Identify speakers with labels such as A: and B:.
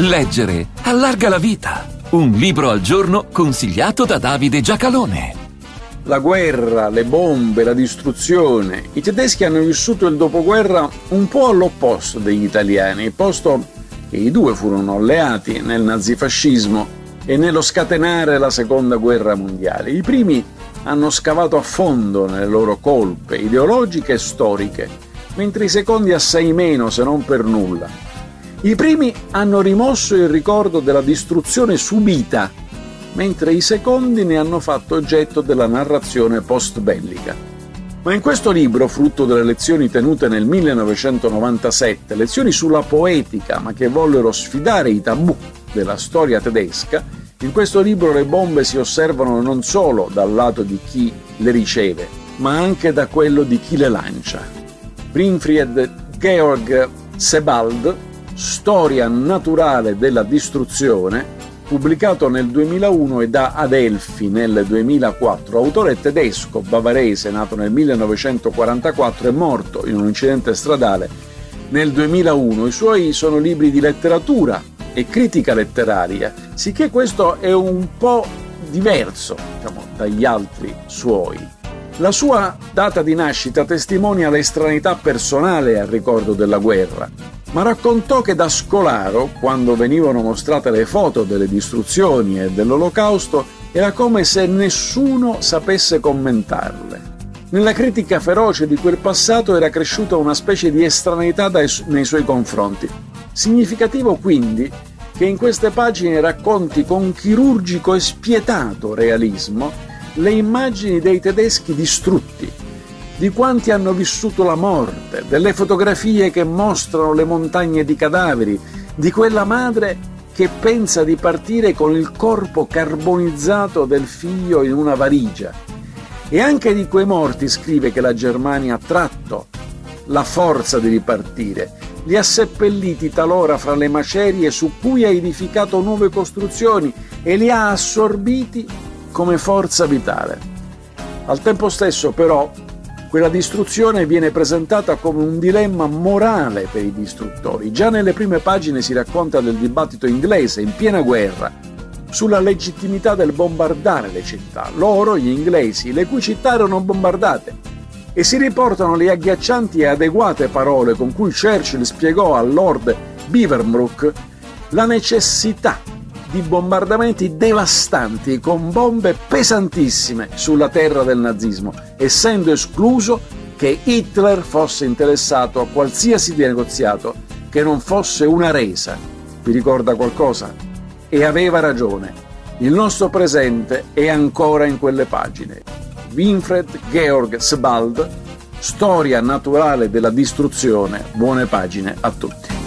A: Leggere allarga la vita. Un libro al giorno consigliato da Davide Giacalone.
B: La guerra, le bombe, la distruzione. I tedeschi hanno vissuto il dopoguerra un po' all'opposto degli italiani, posto che i due furono alleati nel nazifascismo e nello scatenare la seconda guerra mondiale. I primi hanno scavato a fondo nelle loro colpe ideologiche e storiche, mentre i secondi assai meno se non per nulla. I primi hanno rimosso il ricordo della distruzione subita, mentre i secondi ne hanno fatto oggetto della narrazione post-bellica. Ma in questo libro, frutto delle lezioni tenute nel 1997, lezioni sulla poetica, ma che vollero sfidare i tabù della storia tedesca, in questo libro le bombe si osservano non solo dal lato di chi le riceve, ma anche da quello di chi le lancia. Winfried Georg Sebald Storia naturale della distruzione, pubblicato nel 2001 e da Adelphi nel 2004, autore tedesco bavarese nato nel 1944 e morto in un incidente stradale nel 2001. I suoi sono libri di letteratura e critica letteraria, sicché questo è un po' diverso diciamo, dagli altri suoi. La sua data di nascita testimonia l'estranità personale al ricordo della guerra, ma raccontò che da scolaro, quando venivano mostrate le foto delle distruzioni e dell'olocausto, era come se nessuno sapesse commentarle. Nella critica feroce di quel passato era cresciuta una specie di estraneità nei suoi confronti. Significativo quindi che in queste pagine racconti con chirurgico e spietato realismo le immagini dei tedeschi distrutti, di quanti hanno vissuto la morte, delle fotografie che mostrano le montagne di cadaveri, di quella madre che pensa di partire con il corpo carbonizzato del figlio in una valigia. E anche di quei morti scrive che la Germania ha tratto la forza di ripartire, li ha seppelliti talora fra le macerie su cui ha edificato nuove costruzioni e li ha assorbiti come forza vitale. Al tempo stesso però quella distruzione viene presentata come un dilemma morale per i distruttori. Già nelle prime pagine si racconta del dibattito inglese in piena guerra sulla legittimità del bombardare le città. Loro, gli inglesi, le cui città erano bombardate. E si riportano le agghiaccianti e adeguate parole con cui Churchill spiegò a Lord Beaverbrook la necessità di bombardamenti devastanti con bombe pesantissime sulla terra del nazismo, essendo escluso che Hitler fosse interessato a qualsiasi negoziato che non fosse una resa. Vi ricorda qualcosa? E aveva ragione. Il nostro presente è ancora in quelle pagine. Winfred Georg Sebald, Storia naturale della distruzione. Buone pagine a tutti.